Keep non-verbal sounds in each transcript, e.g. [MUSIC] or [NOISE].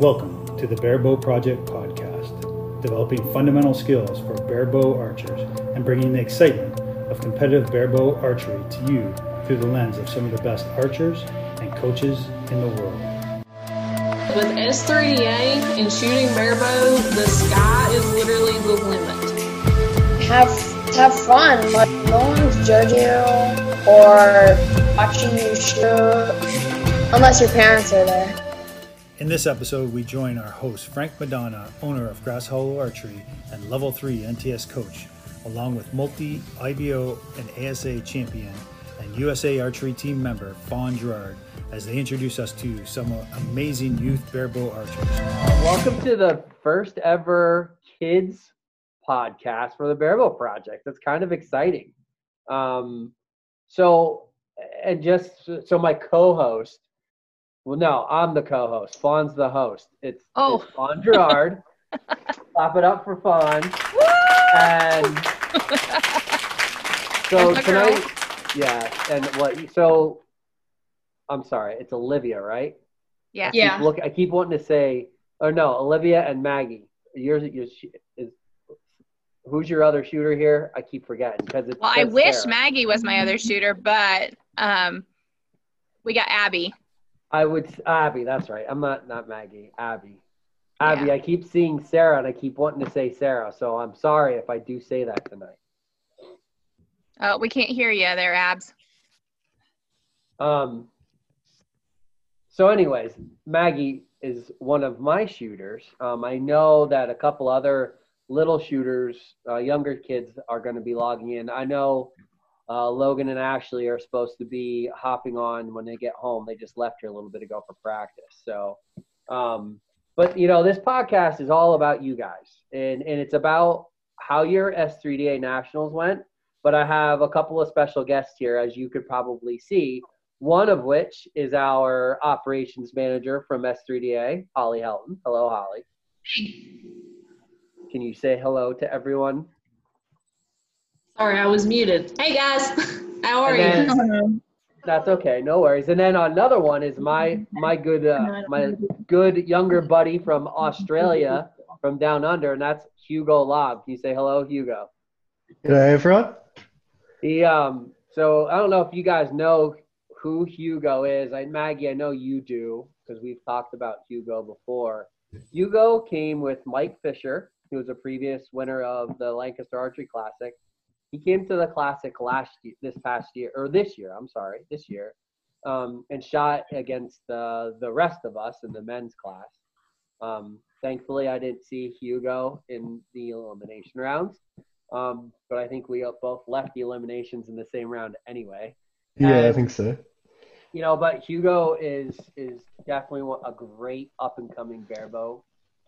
Welcome to the Barebow Project podcast, developing fundamental skills for barebow archers and bringing the excitement of competitive barebow archery to you through the lens of some of the best archers and coaches in the world. With S3DA and shooting barebow, the sky is literally the limit. Have have fun. Like no one's judging you or watching you shoot unless your parents are there. In this episode, we join our host, Frank Madonna, owner of Grass Hollow Archery and Level 3 NTS coach, along with multi IBO and ASA champion and USA Archery team member, Fawn Gerard, as they introduce us to some amazing youth barebow archers. Welcome to the first ever kids podcast for the Barebow Project. That's kind of exciting. Um, so, and just so my co-host, well, no, I'm the co-host. Fawn's the host. It's, Oh. it's Fawn Gerard. [LAUGHS] Clap it up for Fawn. And [LAUGHS] so That's girl. tonight, yeah, and what? So, I'm sorry, it's Olivia, right? Yeah. keep look, I keep wanting to say, oh no, Olivia and Maggie. Yours, yours is who's your other shooter here? I keep forgetting because it's. Well, I wish Sarah. Maggie was my other shooter, but um, we got Abby. I would Abby. That's right. I'm not not Maggie. Abby. Abby. Yeah. I keep seeing Sarah, and I keep wanting to say Sarah. So I'm sorry if I do say that tonight. Oh, we can't hear you there, Abs. Um. So, anyways, Maggie is one of my shooters. Um, I know that a couple other little shooters, uh, younger kids, are going to be logging in. I know uh, Logan and Ashley are supposed to be hopping on when they get home. They just left here a little bit ago for practice. So, um, but you know, this podcast is all about you guys, and and it's about how your S3DA nationals went. But I have a couple of special guests here, as you could probably see. One of which is our operations manager from S3DA, Holly Helton. Hello, Holly. Can you say hello to everyone? Sorry, I was muted. Hey guys, [LAUGHS] how are And you? [LAUGHS] That's okay, no worries. And then another one is my my good uh, my good younger buddy from Australia, from down under, and that's Hugo Lobb. Can you say hello, Hugo? G'day everyone. He um. So I don't know if you guys know who Hugo is. I Maggie, I know you do because we've talked about Hugo before. Hugo came with Mike Fisher, who was a previous winner of the Lancaster Archery Classic. He came to the Classic last year, this past year, or this year. I'm sorry, this year, um, and shot against the the rest of us in the men's class. Um, thankfully, I didn't see Hugo in the elimination rounds, um, but I think we both left the eliminations in the same round anyway Yeah, I think so. you know, but Hugo is is definitely a great up and coming barebow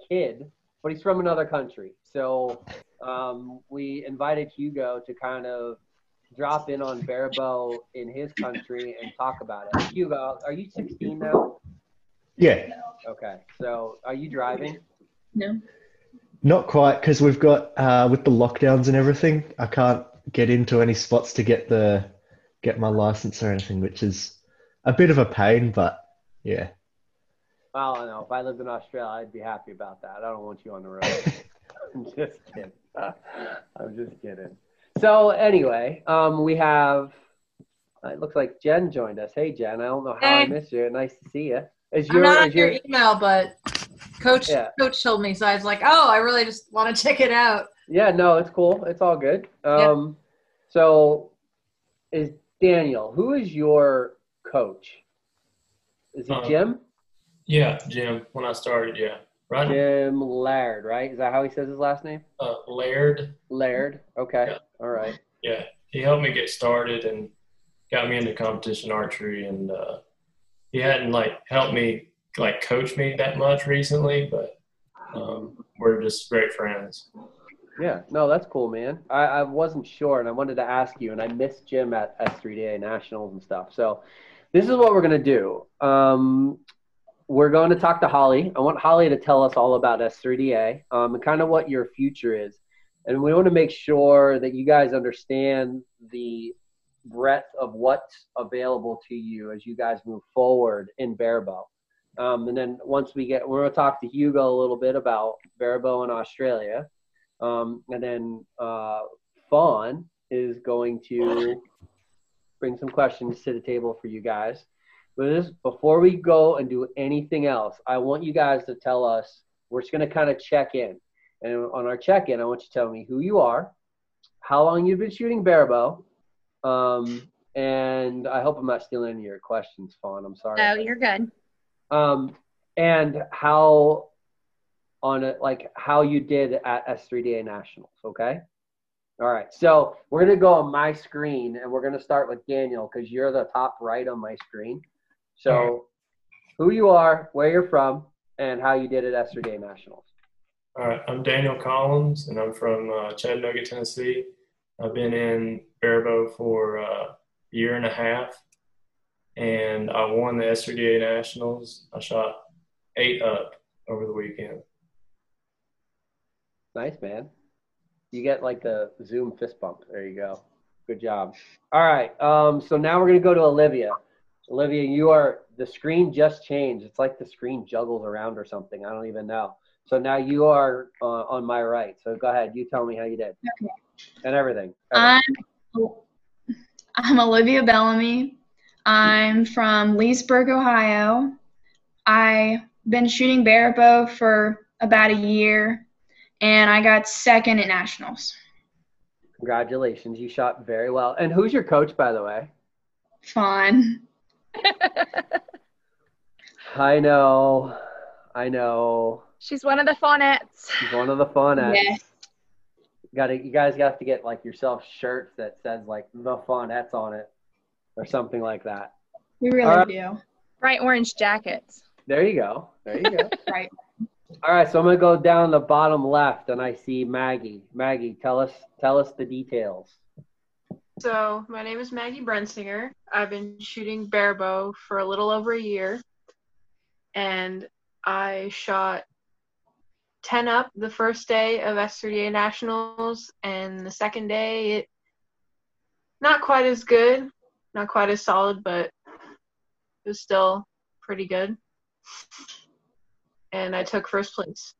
kid, but he's from another country. So um, we invited Hugo to kind of drop in on barebow in his country and talk about it. Hugo, are you 16 now? Yeah, Okay, so are you driving? No. Not quite because we've got uh, with the lockdowns and everything. I can't get into any spots to get the get my license or anything, which is a bit of a pain. But yeah, I don't know. If I lived in Australia, I'd be happy about that. I don't want you on the road. [LAUGHS] I'm just kidding. I'm just kidding. So anyway, um, we have. It looks like Jen joined us. Hey Jen, I don't know how I missed you. Nice to see you. Is I'm your not on is your your email, but coach Yeah. coach told me, so I was like, oh, I really just want to [LAUGHS] check it out. yeah? No, it's cool. It's all good. Um, so is Daniel? Who is your coach? Is it Um, Jim? Yeah, Jim. When I started, yeah, right. Jim Laird, right? Is that how he says his last name? Uh, Laird. Laird. Okay. Yeah. All right. Yeah, he helped me get started and got me into competition archery. And uh, he hadn't like helped me like coach me that much recently, but um, we're just great friends. Yeah, no, that's cool, man. I, I wasn't sure, and I wanted to ask you, and I missed Jim at S3DA Nationals and stuff. So, this is what we're gonna do. Um, we're going to talk to Holly. I want Holly to tell us all about S3DA um, and kind of what your future is, and we want to make sure that you guys understand the breadth of what's available to you as you guys move forward in Barebow. Um, and then once we get, we're going to talk to Hugo a little bit about barebow in Australia. Um, and then uh, Fawn is going to bring some questions to the table for you guys. But this, before we go and do anything else, I want you guys to tell us, we're just going to kind of check in. And on our check in, I want you to tell me who you are, how long you've been shooting barebow, um, and I hope I'm not stealing any of your questions, Fawn. I'm sorry. No, you're good. Um, and how on it, like how you did at S3DA Nationals. Okay. All right. So we're gonna go on my screen, and we're gonna start with Daniel because you're the top right on my screen. So, who you are, where you're from, and how you did at S3DA Nationals. All right, I'm Daniel Collins, and I'm from uh, Chattanooga, Tennessee. I've been in barebow for uh, a year and a half, and I won the S3DA Nationals. I shot eight up over the weekend. Nice, man. You get like the Zoom fist bump. There you go. Good job. All right. Um, so now we're gonna go to Olivia. Olivia, you are the screen just changed. It's like the screen juggles around or something. I don't even know. So now you are uh, on my right. So go ahead. You tell me how you did Okay. and everything. I'm I'm Olivia Bellamy. I'm from Leesburg, Ohio. I've been shooting barebow for about a year, and I got second at nationals. Congratulations. You shot very well. And who's your coach, by the way? Fawn. [LAUGHS] I know. I know. She's one of the fawnettes. She's one of the fun Yes. Got to you guys got to get like yourself shirts that says like the Fawnettes on it or something like that. We really All right. do. Bright orange jackets. There you go. There you go. [LAUGHS] Right. All right, so I'm gonna go down the bottom left, and I see Maggie. Maggie, tell us tell us the details. So, my name is Maggie Brensinger. I've been shooting barebow for a little over a year, and I shot 10 up the first day of S3DA Nationals, and the second day, it not quite as good, not quite as solid, but it was still pretty good. And I took first place.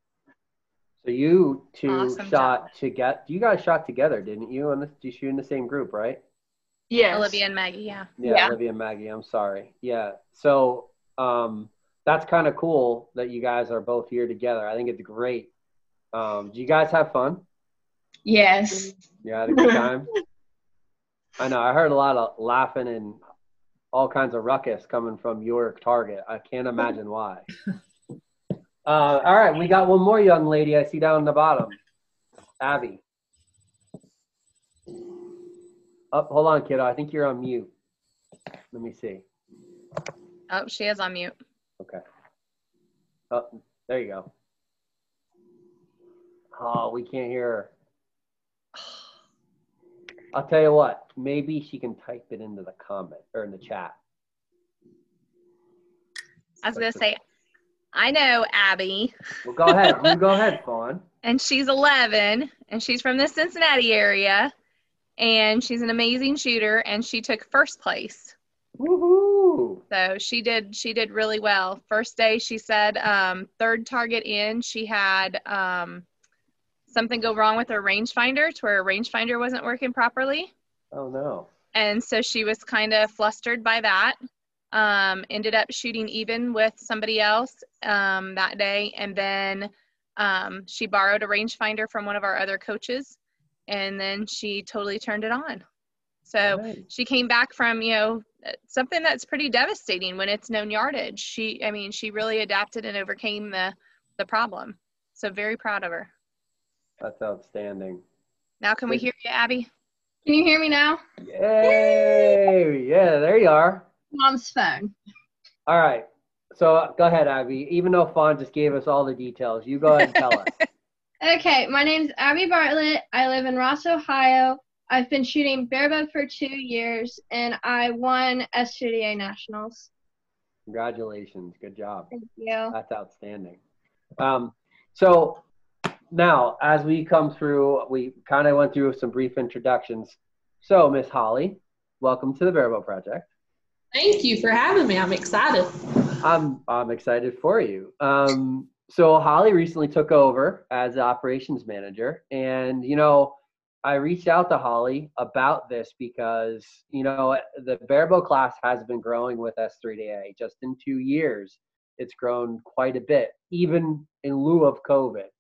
So you two Awesome shot together. You guys shot together, didn't you? And you shoot in the same group, right? Yeah. Olivia and Maggie, yeah. Yeah, Yeah. Olivia and Maggie. I'm sorry. Yeah. So um, that's kind of cool that you guys are both here together. I think it's great. Um, do you guys have fun? Yes. You had a good [LAUGHS] time. I know. I heard a lot of laughing and all kinds of ruckus coming from your target. I can't imagine why. [LAUGHS] Uh, all right, we got one more young lady I see down in the bottom. Abby. Oh, hold on, kiddo. I think you're on mute. Let me see. Oh, she is on mute. Okay. Oh, there you go. Oh, we can't hear her. [SIGHS] I'll tell you what. Maybe she can type it into the comment or in the chat. I was going to say, I know Abby, Well, go ahead. you go ahead, Fawn. [LAUGHS] and she's 11, and she's from the Cincinnati area, and she's an amazing shooter, and she took first place. Woohoo! So she did she did really well. First day she said um, third target in she had um, something go wrong with her rangefinder to where her rangefinder wasn't working properly. Oh no. And so she was kind of flustered by that. Um, ended up shooting even with somebody else um, that day. And then um, she borrowed a rangefinder from one of our other coaches. And then she totally turned it on. So Nice. she came back from, you know, something that's pretty devastating when it's known yardage. She, I mean, she really adapted and overcame the, the problem. So very proud of her. That's outstanding. Now, can we hear you, Abby? Can you hear me now? Yay! Yeah, there you are. Mom's phone. All right. So uh, go ahead, Abby. Even though Fawn just gave us all the details, you go ahead and tell us. [LAUGHS] Okay, my name's Abby Bartlett. I live in Ross, Ohio. I've been shooting barebow for two years, and I won S2DA Nationals. Congratulations. Good job. Thank you. That's outstanding. Um, so now, as we come through, we kind of went through some brief introductions. So, Miss Holly, welcome to the Barebow Project. Thank you for having me. I'm excited. I'm I'm excited for you. Um, so Holly recently took over as operations manager, and you know, I reached out to Holly about this because you know the barebow class has been growing with S3DA. Just in two years, it's grown quite a bit, even in lieu of COVID.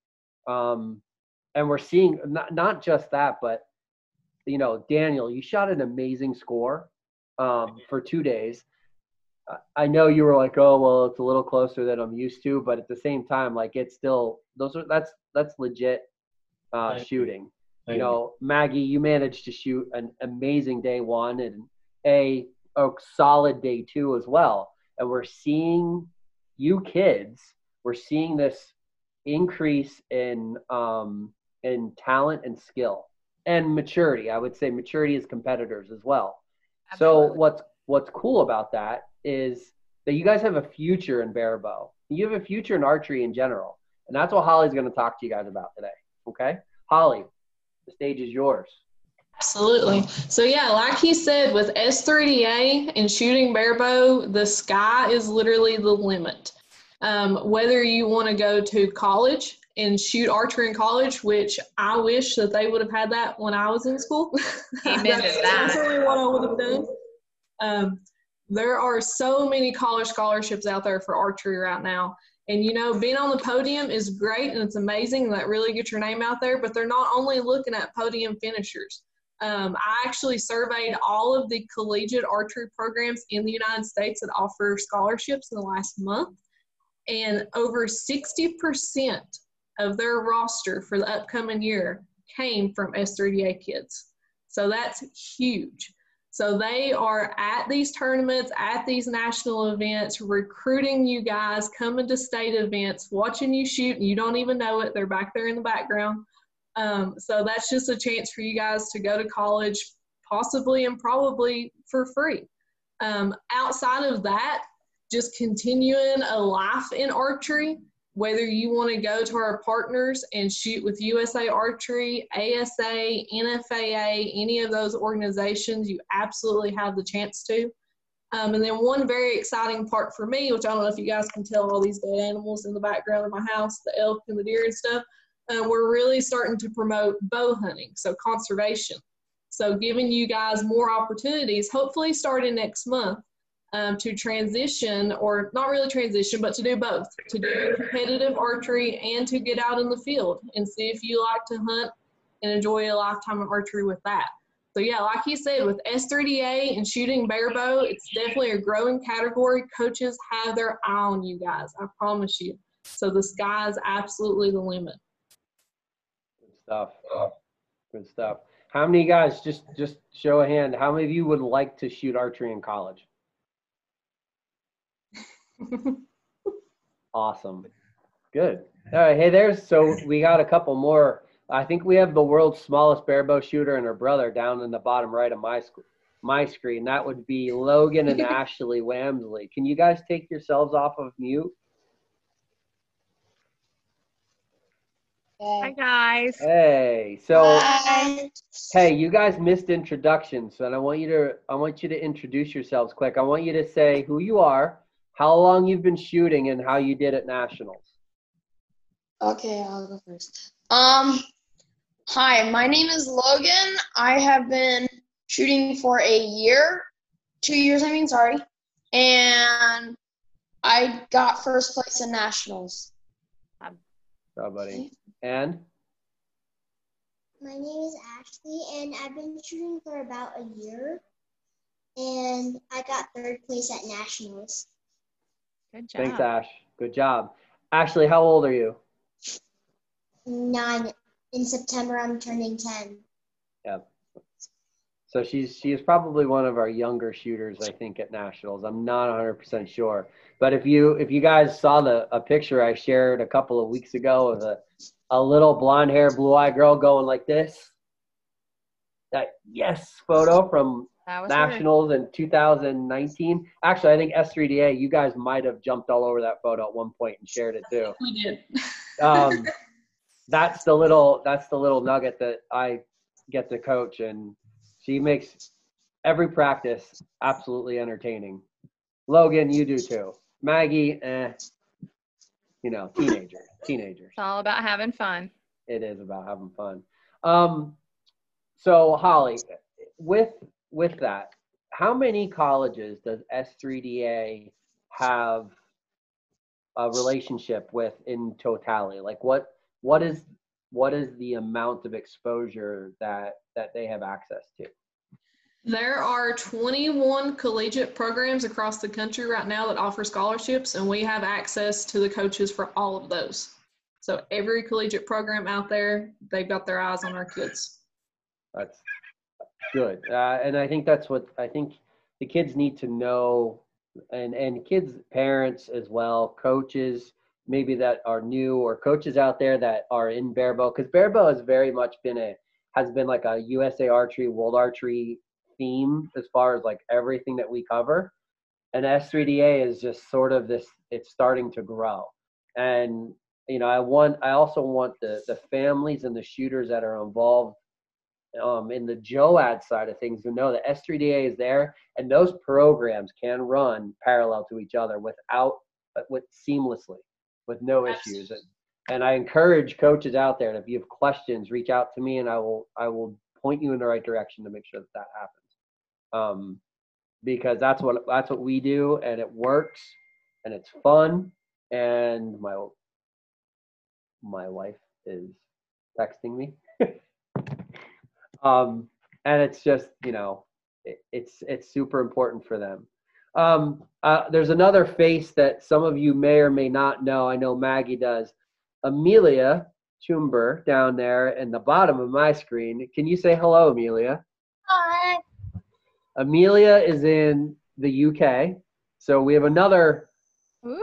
Um, and we're seeing not not just that, but you know, Daniel, you shot an amazing score um, for two days. I know you were like, oh well, it's a little closer than I'm used to, but at the same time, like it's still those are that's that's legit uh, shooting. You. you know, Maggie, you managed to shoot an amazing day one and a a solid day two as well, and we're seeing you kids, we're seeing this increase in um, in talent and skill and maturity. I would say maturity as competitors as well. Absolutely. So what's what's cool about that is that you guys have a future in barebow. You have a future in archery in general. And that's what Holly's going to talk to you guys about today. Okay? Holly, the stage is yours. Absolutely. So yeah, like he said, with S3DA and shooting barebow, the sky is literally the limit. Um, whether you want to go to college and shoot archery in college, which I wish that they would have had that when I was in school. [LAUGHS] Amen That's to that. Definitely what I would have done. Um, there are so many college scholarships out there for archery right now. And you know, being on the podium is great and it's amazing that really gets your name out there, but they're not only looking at podium finishers. Um, I actually surveyed all of the collegiate archery programs in the United States that offer scholarships in the last month. And over 60% of their roster for the upcoming year came from S3DA kids. So that's huge. So they are at these tournaments, at these national events, recruiting you guys, coming to state events, watching you shoot, and you don't even know it. They're back there in the background. Um, so that's just a chance for you guys to go to college, possibly and probably for free. Um, outside of that, just continuing a life in archery whether you want to go to our partners and shoot with USA Archery, ASA, NFAA, any of those organizations, you absolutely have the chance to. Um, and then one very exciting part for me, which I don't know if you guys can tell all these dead animals in the background of my house, the elk and the deer and stuff, uh, we're really starting to promote bow hunting, so conservation. So giving you guys more opportunities, hopefully starting next month, um, to transition, or not really transition, but to do both, to do competitive archery and to get out in the field and see if you like to hunt and enjoy a lifetime of archery with that. So yeah, like he said, with S3DA and shooting barebow, it's definitely a growing category. Coaches have their eye on you guys, I promise you. So the sky is absolutely the limit. Good stuff. Good stuff. How many guys, just just show a hand, how many of you would like to shoot archery in college? Awesome. Good. All right. Hey, there's so we got a couple more. I think we have the world's smallest barebow shooter and her brother down in the bottom right of my sc- my screen. That would be Logan and [LAUGHS] Ashley Wamsley. Can you guys take yourselves off of mute? Hi guys. Hey. So Hi. hey, you guys missed introductions, and I want you to I want you to introduce yourselves quick. I want you to say who you are, how long you've been shooting and how you did at nationals. Okay, I'll go first. Um, hi, my name is Logan. I have been shooting for a year, two years, I mean, sorry, and I got first place in nationals. Oh, buddy. And? My name is Ashley, and I've been shooting for about a year, and I got third place at nationals. Good job. Thanks, Ash. Good job. Ashley, how old are you? Nine. In September, I'm turning 10. Yep. So she's she is probably one of our younger shooters, I think, at nationals. I'm not 100% sure, but if you if you guys saw the a picture I shared a couple of weeks ago of a a little blonde hair, blue eye girl going like this, that yes photo from nationals in 2019. Actually, I think S3DA, you guys might have jumped all over that photo at one point and shared it too. [LAUGHS] We did. [LAUGHS] um, that's the little that's the little nugget that I get to coach, and she makes every practice absolutely entertaining. Logan, you do too. Maggie, eh, you know, teenager, [LAUGHS] teenagers. It's all about having fun. It is about having fun. Um, so Holly, with with that, how many colleges does S3DA have a relationship with in totality? Like what what is what is the amount of exposure that that they have access to? There are 21 collegiate programs across the country right now that offer scholarships, and we have access to the coaches for all of those. So every collegiate program out there, they've got their eyes on our kids. That's good, uh, and I think that's what I think the kids need to know, and and kids, parents as well, coaches maybe that are new or coaches out there that are in barebow because barebow has very much been a has been like a USA Archery World Archery theme as far as like everything that we cover. And S3DA is just sort of this, it's starting to grow. And, you know, I want, I also want the, the families and the shooters that are involved um, in the JOAD side of things to know that S3DA is there and those programs can run parallel to each other without, with seamlessly, with no issues. And, and I encourage coaches out there, and if you have questions, reach out to me and I will, I will point you in the right direction to make sure that that happens um, because that's what that's what we do, and it works, and it's fun. And my my wife is texting me, [LAUGHS] um, and it's just you know it, it's it's super important for them. Um, uh, there's another face that some of you may or may not know. I know Maggie does. Amelia Chumber down there in the bottom of my screen. Can you say hello, Amelia? Hi. Amelia is in the UK. So we have another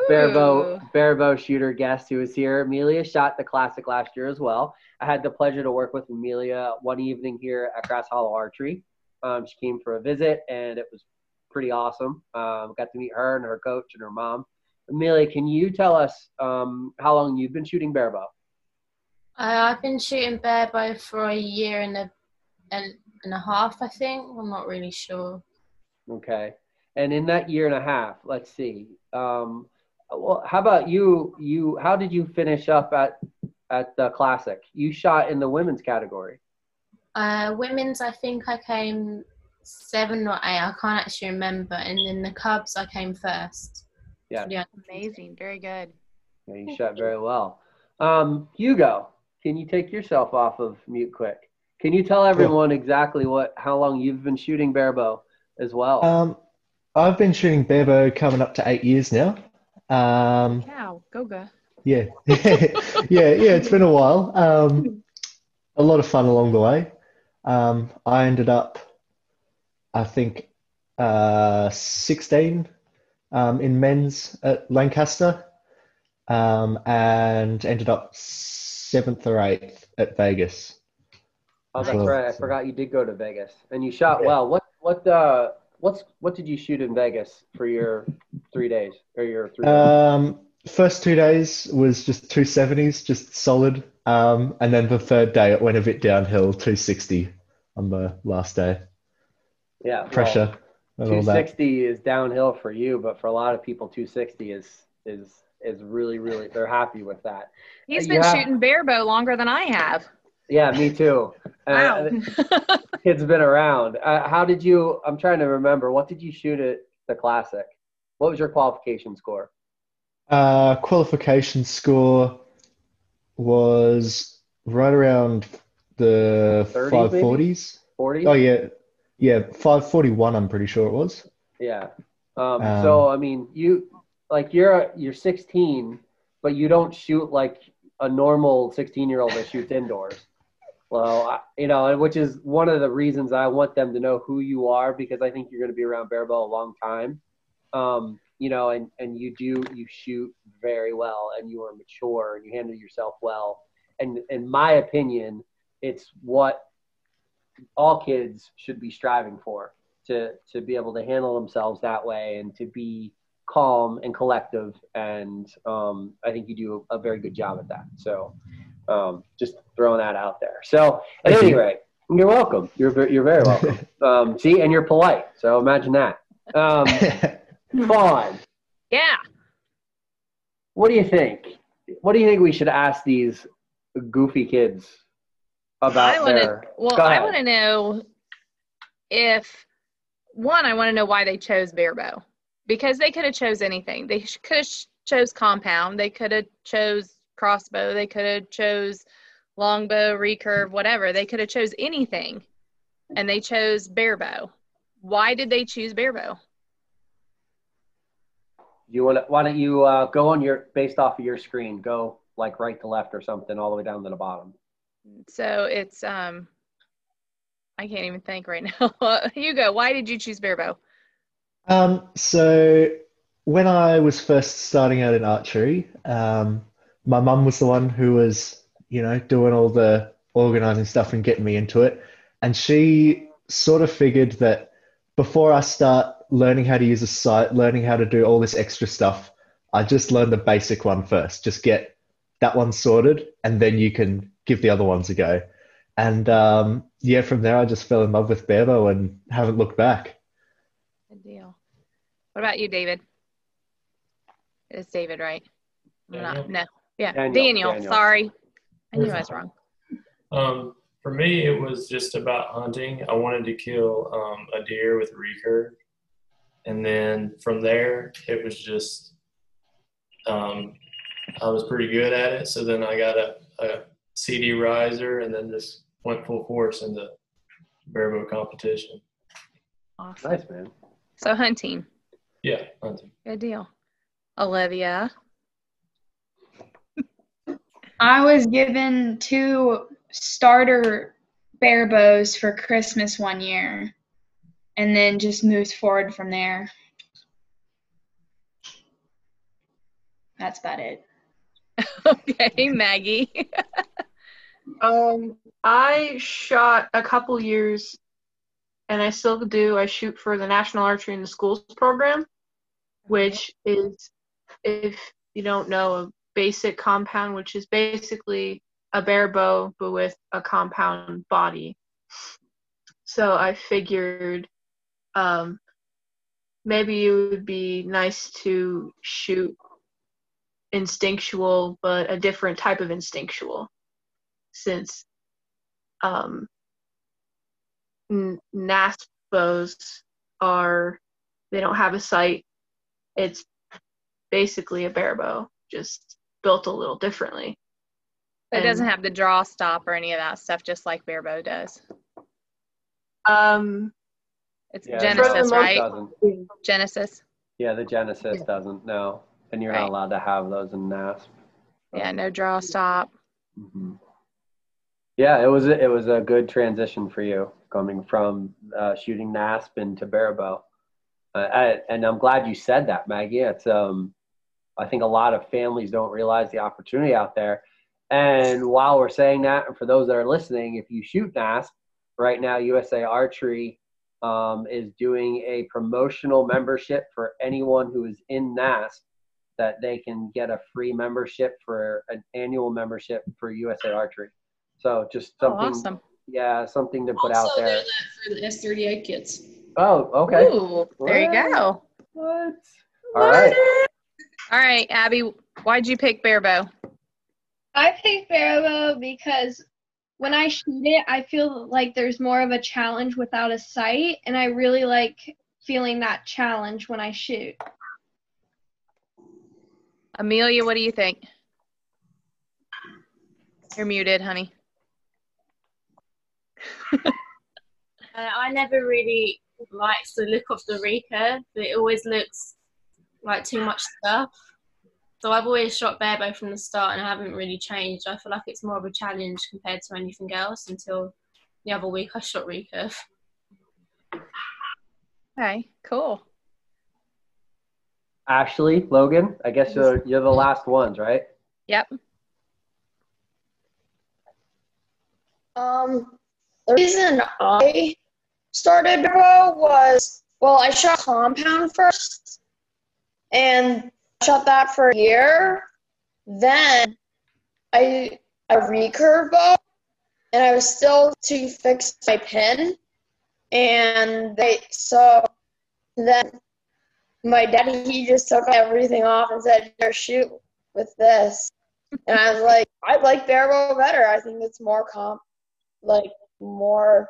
barebow barebow shooter guest who was here. Amelia shot the classic last year as well. I had the pleasure to work with Amelia one evening here at Grass Hollow Archery. Um, she came for a visit and it was pretty awesome. Um, got to meet her and her coach and her mom. Amelia, can you tell us um, how long you've been shooting barebow? Uh, I've been shooting barebow for a year and a and and a half, I think. I'm not really sure. Okay. And in that year and a half, let's see. Um, well, how about you? You, how did you finish up at at the classic? You shot in the women's category. Uh, women's, I think I came seven or eight. I can't actually remember. And then the Cubs, I came first. Yeah. Yeah. Amazing. Very good. Yeah, you shot very well. Um, Hugo, can you take yourself off of mute quick? Can you tell everyone exactly what how long you've been shooting barebow as well? Um, I've been shooting barebow coming up to eight years now. Um, Wow, Hugo. yeah, [LAUGHS] yeah, yeah. It's been a while. Um, a lot of fun along the way. Um, I ended up, I think, uh, 16 um, in men's at Lancaster, um, and ended up seventh or eighth at Vegas. Oh, that's Cool. right. I forgot you did go to Vegas and you shot well. What what uh what's what did you shoot in Vegas for your three days or your three? days? Um, first two days was just 270s, just solid. Um, and then the third day it went a bit downhill, 260 on the last day. yeah, Pressure and all that. 260 is downhill for you, but for a lot of people, 260 is is is really really they're happy with that. He's You been have- shooting barebow longer than I have. Yeah, me too. Wow. Uh, kid's been around. Uh, how did you? I'm trying to remember. What did you shoot at the classic? What was your qualification score? Uh, qualification score was right around the 30s 540s. 40? Oh, yeah. Yeah, 541, I'm pretty sure it was. Yeah. Um, Um, so I mean, you like you're you're 16, but you don't shoot like a normal 16 year old that shoots indoors. Well, I, you know, which is one of the reasons I want them to know who you are because I think you're going to be around barebow a long time. Um, you know, and and you do you shoot very well, and you are mature, and you handle yourself well. And in my opinion, it's what all kids should be striving for to to be able to handle themselves that way and to be calm and collective and um, i think you do a, very good job at that so um, just throwing that out there so at any you. rate you're welcome you're, you're very welcome [LAUGHS] um, see and you're polite so imagine that um, [LAUGHS] Fawn Yeah. What do you think? What do you think we should ask these goofy kids about I want to. their? Well, I want to know if one. I want to know why they chose barebow because they could have chose anything. They could have chose compound. They could have chose crossbow. They could have chose longbow, recurve, whatever. They could have chose anything, and they chose barebow. Why did they choose barebow? You want to? Why don't you uh, go on your based off of your screen? Go like right to left or something, all the way down to the bottom. So it's um. I can't even think right now. [LAUGHS] Hugo, why did you choose barebow? Um, so when I was first starting out in archery, um, my mum was the one who was, you know, doing all the organizing stuff and getting me into it. And she sort of figured that before I start learning how to use a sight, learning how to do all this extra stuff, I just learn the basic one first. Just get that one sorted, and then you can give the other ones a go. And um, yeah, from there I just fell in love with barebow and haven't looked back. Good deal. What about you, David? It's David, right? I'm not- Daniel. no. Yeah, Daniel, Daniel. Daniel. Sorry, I knew I was wrong. Um, for me, it was just about hunting. I wanted to kill um, a deer with a recurve, and then from there, it was just um, I was pretty good at it. So then I got a, a CD riser, and then just went full force into barebow competition. Awesome. Nice man. So hunting. Yeah, hunting. Good deal. Olivia. I was given two starter barebows for Christmas one year and then just moved forward from there. That's about it. [LAUGHS] Okay, Maggie. [LAUGHS] Um, I shot a couple years, and I still do. I shoot for the National Archery in the Schools program, which is, if you don't know, a basic compound, which is basically a bare bow but with a compound body. So I figured, um, maybe it would be nice to shoot instinctual, but a different type of instinctual since um, NASP bows are they don't have a sight. It's basically a bare bow, just built a little differently. It doesn't have the draw stop or any of that stuff, just like barebow does. Um, It's Yeah, Genesis, right? doesn't. Genesis. Yeah, the Genesis doesn't. No, and you're Right. not allowed to have those in NASP. Yeah, no draw stop. Yeah, it was a, it was a good transition for you coming from uh, shooting NASP into barebow. Uh, I, and I'm glad you said that, Maggie. It's um, I think a lot of families don't realize the opportunity out there. And while we're saying that, and for those that are listening, if you shoot NASP right now, USA Archery um, is doing a promotional membership for anyone who is in NASP that they can get a free membership for an annual membership for USA Archery. So just Oh, something, awesome. yeah, something to put out there. do for the S3DA kids. Oh, okay. Ooh, there you go. What? All right. All right, Abby, why'd you pick barebow? I picked barebow because when I shoot it, I feel like there's more of a challenge without a sight, and I really like feeling that challenge when I shoot. Amelia, what do you think? You're muted, honey. [LAUGHS] Uh, I never really liked the look of the recurve. It always looks like too much stuff. So I've always shot barebow from the start and I haven't really changed. I feel like it's more of a challenge compared to anything else until the other week I shot recurve. Okay, cool. Ashley, Logan, I guess you're, you're the last ones, right? Yep. Um, the reason I started Barrow was well, I shot compound first, and shot that for a year. Then I a recurve bow, and I was still to fix my pin, and they so then my daddy he just took everything off and said, "Here, shoot with this. And I was like, I like barebow better. I think it's more comp, like more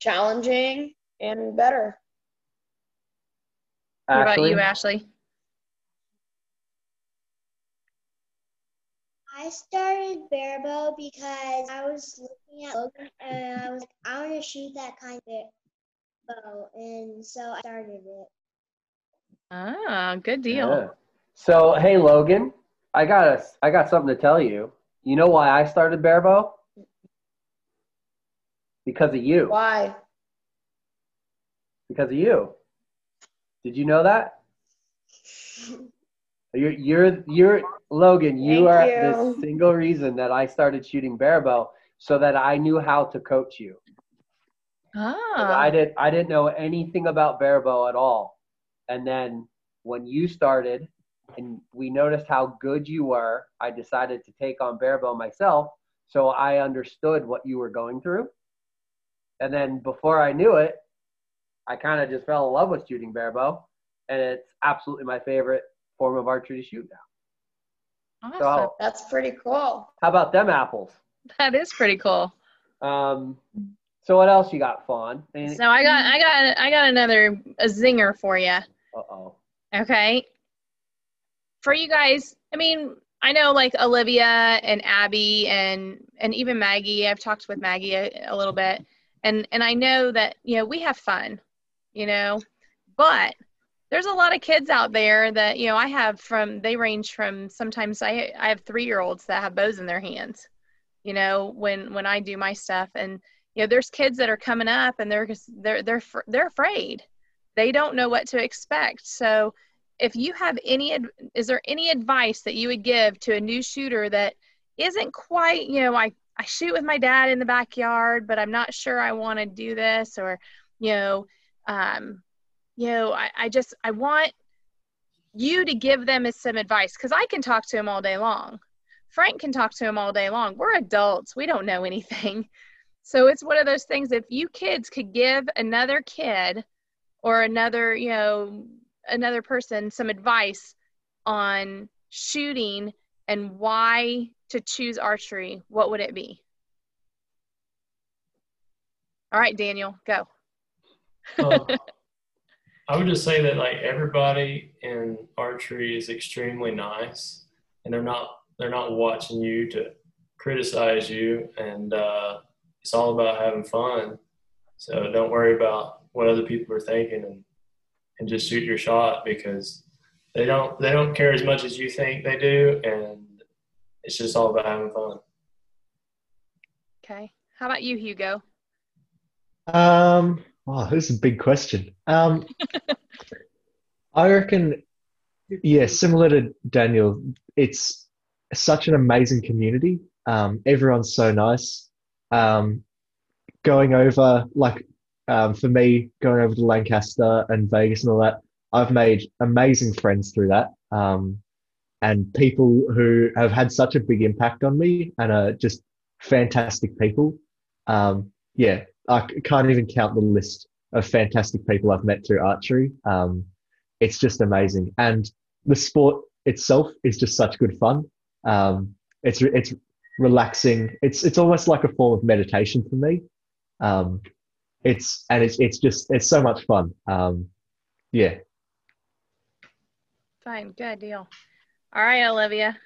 challenging and better. What about you, Ashley? I started barebow because I was looking at Logan and I was like, I want to shoot that kind of bow, and so I started it. Ah, good deal. Yeah. So hey Logan, I got a, I got something to tell you. You know why I started barebow? Because of you. Why? Because of you. Did you know that? You're you're you're Logan. You Thank are you. the single reason that I started shooting barebow, so that I knew how to coach you. Ah, I did I didn't know anything about barebow at all, and then when you started, and we noticed how good you were, I decided to take on barebow myself, so I understood what you were going through, and then before I knew it, I kind of just fell in love with shooting barebow, and it's absolutely my favorite form of archery to shoot now. awesome. So That's pretty cool. how about them apples? That is pretty cool. Um, so what else you got, Fawn? So I got I got I got another a zinger for you. Uh-oh. Okay. For you guys, I mean, I know like Olivia and Abby and and even Maggie. I've talked with Maggie a, a little bit, and and I know that you know we have fun, you know, but there's a lot of kids out there that you know I have from they range from sometimes I I have three year olds that have bows in their hands, you know, when when I do my stuff, and you know there's kids that are coming up and they're just they're they're they're afraid. They don't know what to expect. So if you have any is there any advice that you would give to a new shooter that isn't quite you know i i shoot with my dad in the backyard but i'm not sure i want to do this or you know um you know i, I just i want you to give them some advice because i can talk to him all day long. Frank can talk to him all day long. We're adults. We don't know [LAUGHS] anything. So it's one of those things if you kids could give another kid or another, you know, another person some advice on shooting and why to choose archery, what would it be? All right, Daniel, go. Uh, I would just say that like everybody in archery is extremely nice, and they're not they're not watching you to criticize you, and uh, it's all about having fun. So don't worry about what other people are thinking, and and just shoot your shot because they don't they don't care as much as you think they do, and it's just all about having fun. Okay. How about you, Hugo? Um, oh, this is a big question. Um, I reckon, yeah, similar to Daniel, it's such an amazing community. Um, everyone's so nice. Um, going over, like, um, for me, going over to Lancaster and Vegas and all that, I've made amazing friends through that. Um, and people who have had such a big impact on me and are just fantastic people. Um, yeah, I can't even count the list of fantastic people I've met through archery. Um, it's just amazing, and the sport itself is just such good fun. Um, it's it's relaxing. It's it's almost like a form of meditation for me. Um, it's and it's it's just it's so much fun. Um, yeah, Fine, good deal. All right, Olivia,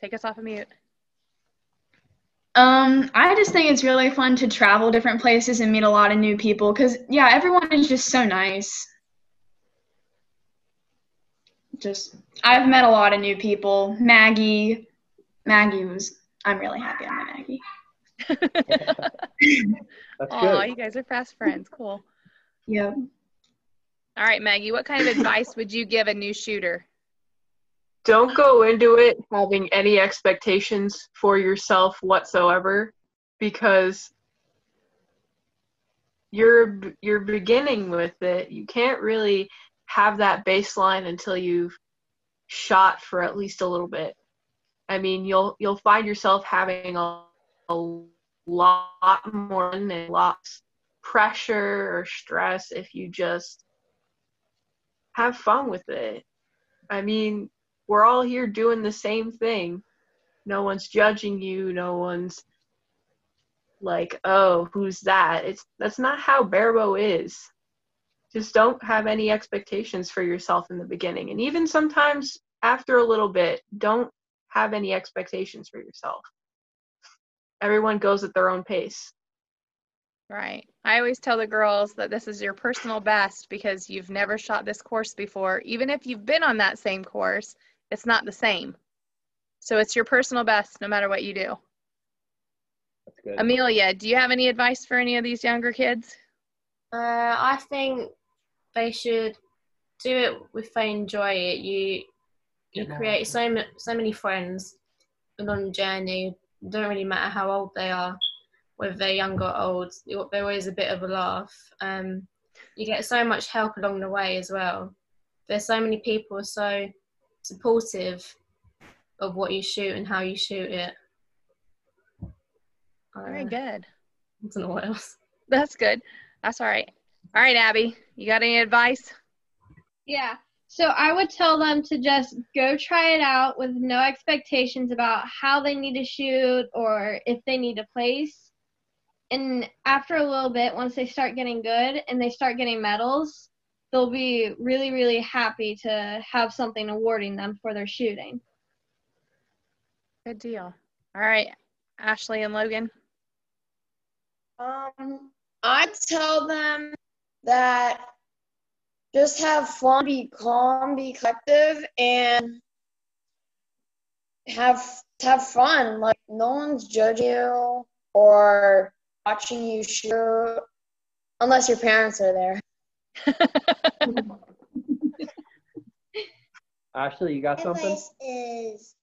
take us off of mute. Um, I just think it's really fun to travel different places and meet a lot of new people because, yeah, everyone is just so nice. Just, I've met a lot of new people. Maggie, Maggie was, I'm really happy I met Maggie. [LAUGHS] That's Oh, you guys are fast friends. Cool. Yeah. All right, Maggie, what kind of advice would you give a new shooter? Don't go into it having any expectations for yourself whatsoever because you're you're beginning with it. You can't really have that baseline until you've shot for at least a little bit. I mean, you'll you'll find yourself having a, a lot more and lots pressure or stress if you just have fun with it. I mean, we're all here doing the same thing. No one's judging you. No one's like, oh, who's that? It's that's not how barebow is. Just don't have any expectations for yourself in the beginning, and even sometimes after a little bit, don't have any expectations for yourself. Everyone goes at their own pace. Right. I always tell the girls that this is your personal best because you've never shot this course before. Even if you've been on that same course, it's not the same. So it's your personal best no matter what you do. That's good. Amelia, do you have any advice for any of these younger kids? Uh, I think they should do it if they enjoy it. You you Yeah. create so ma- so many friends along the journey. It don't really matter how old they are, whether they're young or old. you- They're always a bit of a laugh. Um, you get so much help along the way as well. There's so many people so supportive of what you shoot and how you shoot it. Very Uh, good. I don't know what else. [LAUGHS] That's good. That's all right. All right, Abby, you got any advice? Yeah. So I would tell them to just go try it out with no expectations about how they need to shoot or if they need to place. And after a little bit, once they start getting good and they start getting medals, they'll be really, really happy to have something awarding them for their shooting. Good deal. All right, Ashley and Logan. Um, I tell them that just have fun, be calm, be collective, and have have fun. Like no one's judging you or watching you shoot, unless your parents are there. [LAUGHS] Ashley, you got something? advice is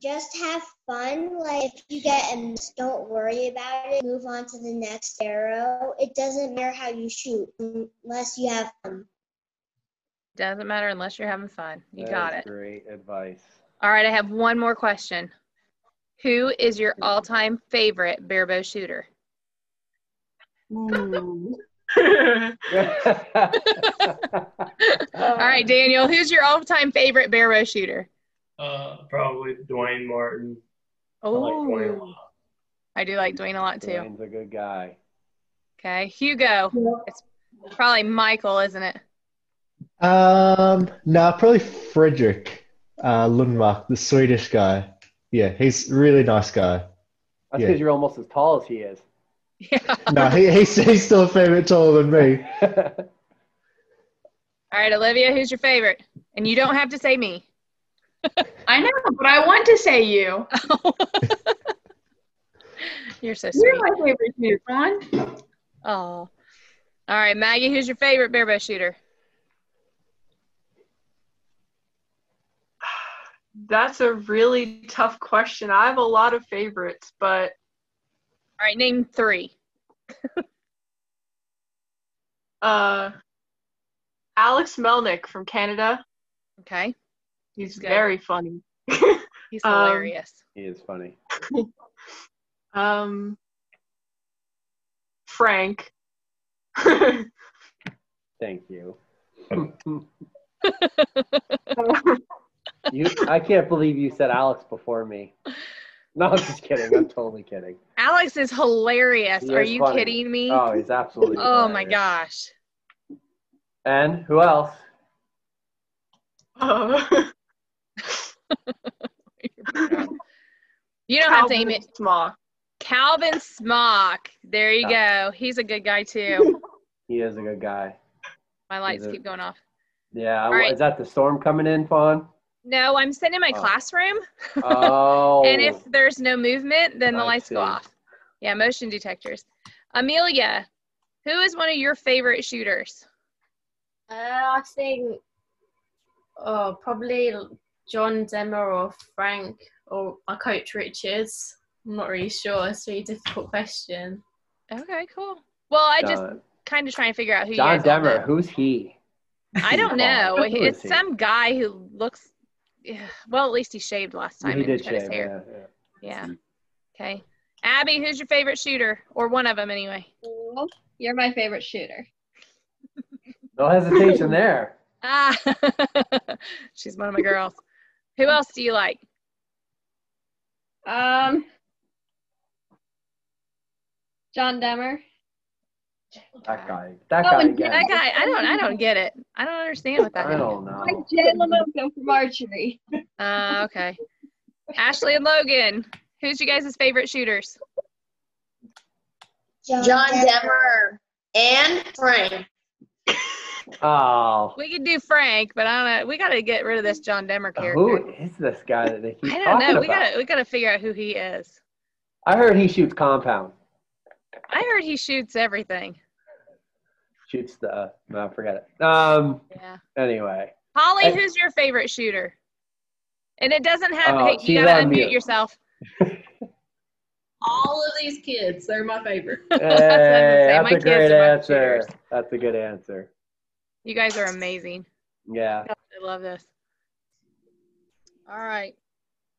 just have fun. Like if you get a miss, don't worry about it. Move on to the next arrow. It doesn't matter how you shoot unless you have fun. Doesn't matter unless you're having fun. You That got it. Great advice. All right, I have one more question. Who is your all-time favorite barebow shooter? Hmm. All right, Daniel, who's your all-time favorite barebow shooter? Uh, probably Dwayne Martin. I like Dwayne a Oh, lot. I do like Dwayne a lot too. Dwayne's a good guy. Okay, Hugo. It's probably Michael, isn't it? Um, no, probably Frederick uh, Lundmark, the Swedish guy. Yeah, he's a really nice guy. That's Yeah. because you're almost as tall as he is. No, he, he's, he's still a fair bit taller than me. [LAUGHS] All right, Olivia, who's your favorite? And you don't have to say me. I know, but I want to say you. [LAUGHS] You're so sweet. You're sweet. my favorite shooter, Ron. Oh. All right, Maggie, who's your favorite bear barebow shooter? That's a really tough question. I have a lot of favorites, but All right, name three. [LAUGHS] uh, Alex Melnick from Canada. Okay. He's Good. very funny. [LAUGHS] He's Um, hilarious. he is funny. [LAUGHS] Um, Frank. Thank you. you. I can't believe you said Alex before me. No, I'm just kidding. I'm totally kidding. Alex is hilarious. He Are is you funny. kidding me? Oh, he's absolutely. Oh my gosh. And who else? Uh, [LAUGHS] You don't have to name it. Smock. Calvin Smock. There you go. He's a good guy too. [LAUGHS] He is a good guy. My lights it- keep going off. Yeah. All right. Is that the storm coming in, Fawn? No, I'm sitting in my Oh. classroom. Oh. [LAUGHS] and if there's no movement, then the I lights go off. Yeah, motion detectors. Amelia, who is one of your favorite shooters? Uh, I think, oh, probably John Demmer or Frank or my coach Richards. I'm not really sure. It's a really difficult question. Okay, cool. Well, I just John, kind of trying to figure out who John you guys Demmer. know. Who's he? I don't [LAUGHS] know. It's some guy who looks. Yeah, Well, at least he shaved last time he and did cut his shave. hair. Yeah, yeah. Yeah. Okay. Abby, who's your favorite shooter, or one of them anyway? Well, You're my favorite shooter. No hesitation there. [LAUGHS] Ah, [LAUGHS] she's one of my girls. Who else do you like? Um, John Demmer. That guy. That Oh, guy and again. That guy, I don't, I don't get it. I don't understand what that I is. don't know. Like Jay Lamoka from archery. Uh, [LAUGHS] okay. Ashley and Logan, who's you guys' favorite shooters? John Demmer and Frank. Oh, We could do Frank, but I don't know. We got to get rid of this John Demmer character. who is this guy that they keep I don't talking know. We about? got to, we got to figure out who he is. I heard he shoots compound. I heard he shoots everything. Shoots the. No, forget it. Um. Yeah. Anyway. Holly, Hey. who's your favorite shooter? And it doesn't have. Oh, hey, you gotta unmute mute. yourself. [LAUGHS] All of these kids, they're my favorite. Hey, [LAUGHS] That's what I was gonna say. that's My a great answer. That's a good answer. You guys are amazing. Yeah. I love this. All right.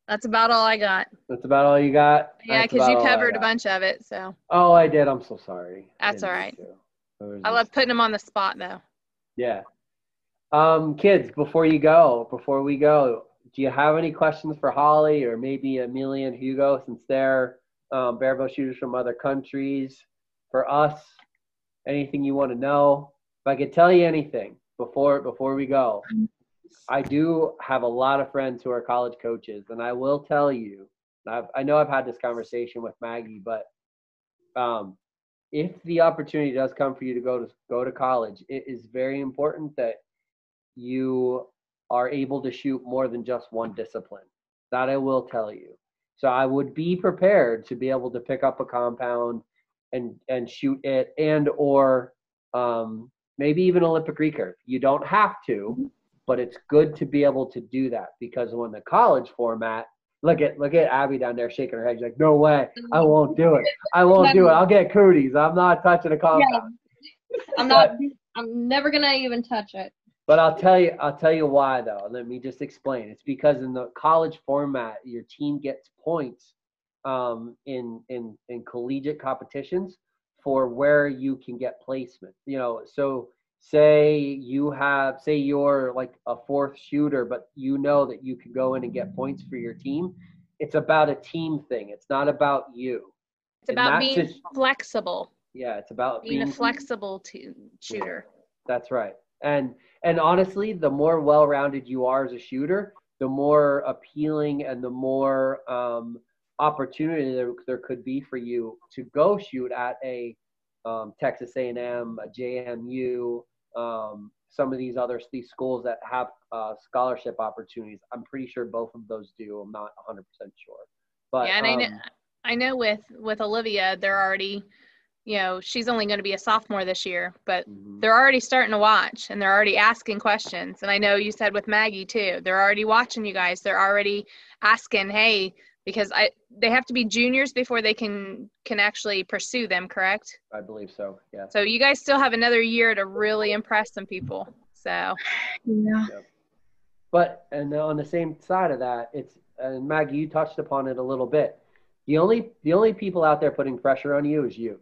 That's about all I got. That's about all you got. Yeah, because you covered a bunch of it. So Oh, I did. I'm so sorry. That's didn't all mean right. to. It was I love putting them on the spot, though. Yeah. Um, kids, before you go, before we go, do you have any questions for Holly or maybe Amelia and Hugo since they're um, barebow shooters from other countries? For us, anything you want to know? If I could tell you anything before before we go, I do have a lot of friends who are college coaches, and I will tell you, I've, I know I've had this conversation with Maggie, but um, if the opportunity does come for you to go to go to college, it is very important that you are able to shoot more than just one discipline. That I will tell you. So I would be prepared to be able to pick up a compound and and shoot it and or um, maybe even Olympic recurve. You don't have to, but it's good to be able to do that because when the college format Look at look at Abby down there shaking her head. She's like, "No way, I won't do it. I won't do it. I'll get cooties. I'm not touching a compound." I'm not. I'm never gonna even touch it. But I'll tell you, I'll tell you why though. Let me just explain. It's because in the college format, your team gets points um, in in in collegiate competitions for where you can get placement. You know, so say you have, say you're like a fourth shooter, but you know that you can go in and get points for your team. It's about a team thing. It's not about you. It's about being sit- flexible, yeah, it's about being, being a flexible to shooter. That's right. And and honestly, the more well-rounded you are as a shooter, the more appealing and the more um, opportunity there, there could be for you to go shoot at a um, Texas A&M, a JMU, um, some of these other these schools that have uh, scholarship opportunities. I'm pretty sure both of those do. I'm not 100% sure. But yeah, and I know, um, I know with with Olivia, they're already, you know, she's only going to be a sophomore this year, but Mm-hmm. they're already starting to watch and they're already asking questions. And I know you said with Maggie too, they're already watching you guys. They're already asking, hey, because I they have to be juniors before they can can actually pursue them, correct? I believe so. Yeah. So you guys still have another year to really impress some people. So Yeah. But and on the same side of that, it's and Maggie, you touched upon it a little bit. The only the only people out there putting pressure on you is you.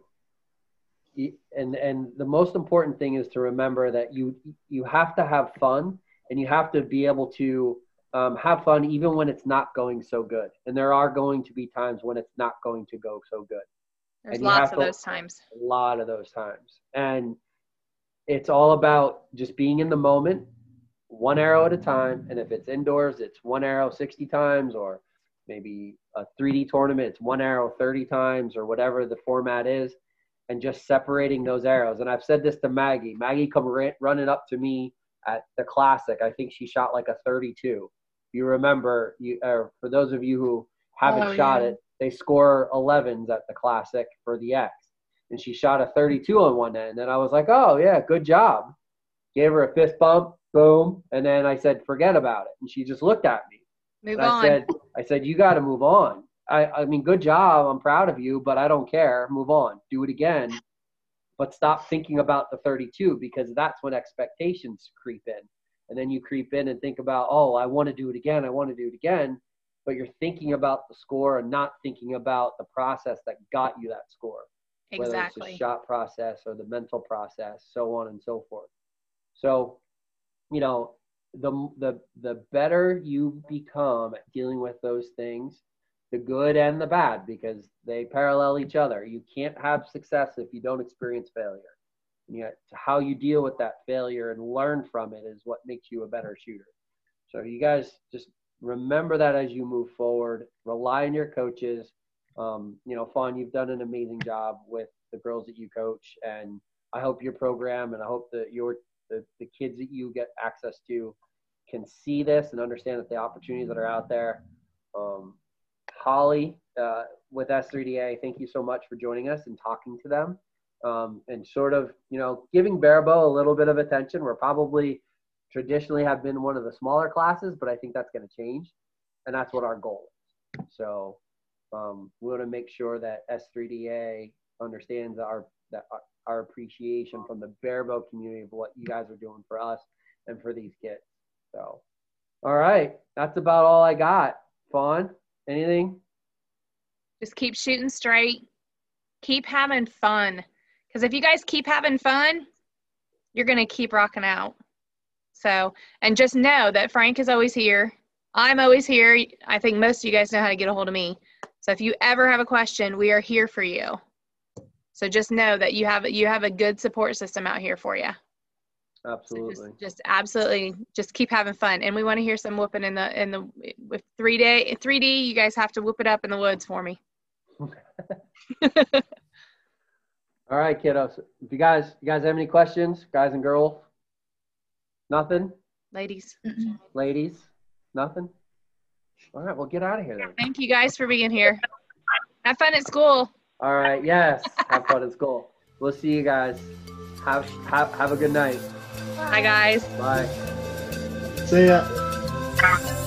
You- And and the most important thing is to remember that you you have to have fun and you have to be able to um, have fun even when it's not going so good. And there are going to be times when it's not going to go so good. there's And lots of to- those times. A lot of those times. And it's all about just being in the moment, one arrow at a time. And if it's indoors, it's one arrow 60 times, or maybe a 3D tournament, it's one arrow 30 times, or whatever the format is, and just separating those arrows. And I've said this to Maggie. Maggie come running up to me at the classic. I think she shot like a 32. You remember, you or for those of you who haven't Oh, shot yeah. it, they score 11s at the classic for the X and she shot a 32 on one end. And I was like, oh, yeah, good job. Gave her a fist bump, boom. And then I said, forget about it. And she just looked at me. Move I on. said, I said, you got to move on. I, I mean, good job. I'm proud of you, but I don't care. Move on. Do it again. But stop thinking about the 32 because that's when expectations creep in. And then you creep in and think about, oh, I want to do it again. I want to do it again. But you're thinking about the score and not thinking about the process that got you that score whether it's the shot process or the mental process, so on and so forth. So you know, the the the better you become at dealing with those things, the good and the bad, because they parallel each other. You can't have success if you don't experience failure. And yet, how you deal with that failure and learn from it is what makes you a better shooter. So you guys just remember that as you move forward. Rely on your coaches. Um, you know, Fawn, you've done an amazing job with the girls that you coach, and I hope your program and I hope that your the, the kids that you get access to can see this and understand that the opportunities that are out there. Um, Holly uh, with S3DA, thank you so much for joining us and talking to them um, and sort of, you know, giving barebow a little bit of attention. We're probably traditionally have been one of the smaller classes, but I think that's going to change. And that's what our goal is. So um, we want to make sure that S3DA understands our, that our, our appreciation from the barebow community of what you guys are doing for us and for these kids. So, all right, that's about all I got. Fawn, anything? Just keep shooting straight. Keep having fun. Because if you guys keep having fun, you're going to keep rocking out. So, and just know that Frank is always here. I'm always here. I think most of you guys know how to get a hold of me. So if you ever have a question, we are here for you. So just know that you have you have a good support system out here for you. Absolutely. So just, just, absolutely just keep having fun. And we want to hear some whooping in the in the with three day three D, you guys have to whoop it up in the woods for me. [LAUGHS] All right, kiddos. If you guys you guys have any questions, guys and girls? Nothing? Ladies. Ladies? Nothing? All right, well get out of here then. Thank you guys for being here. Have fun at school. All right, yes. Have fun at school. We'll see you guys. Have have, have a good night. Bye guys. Bye. See ya.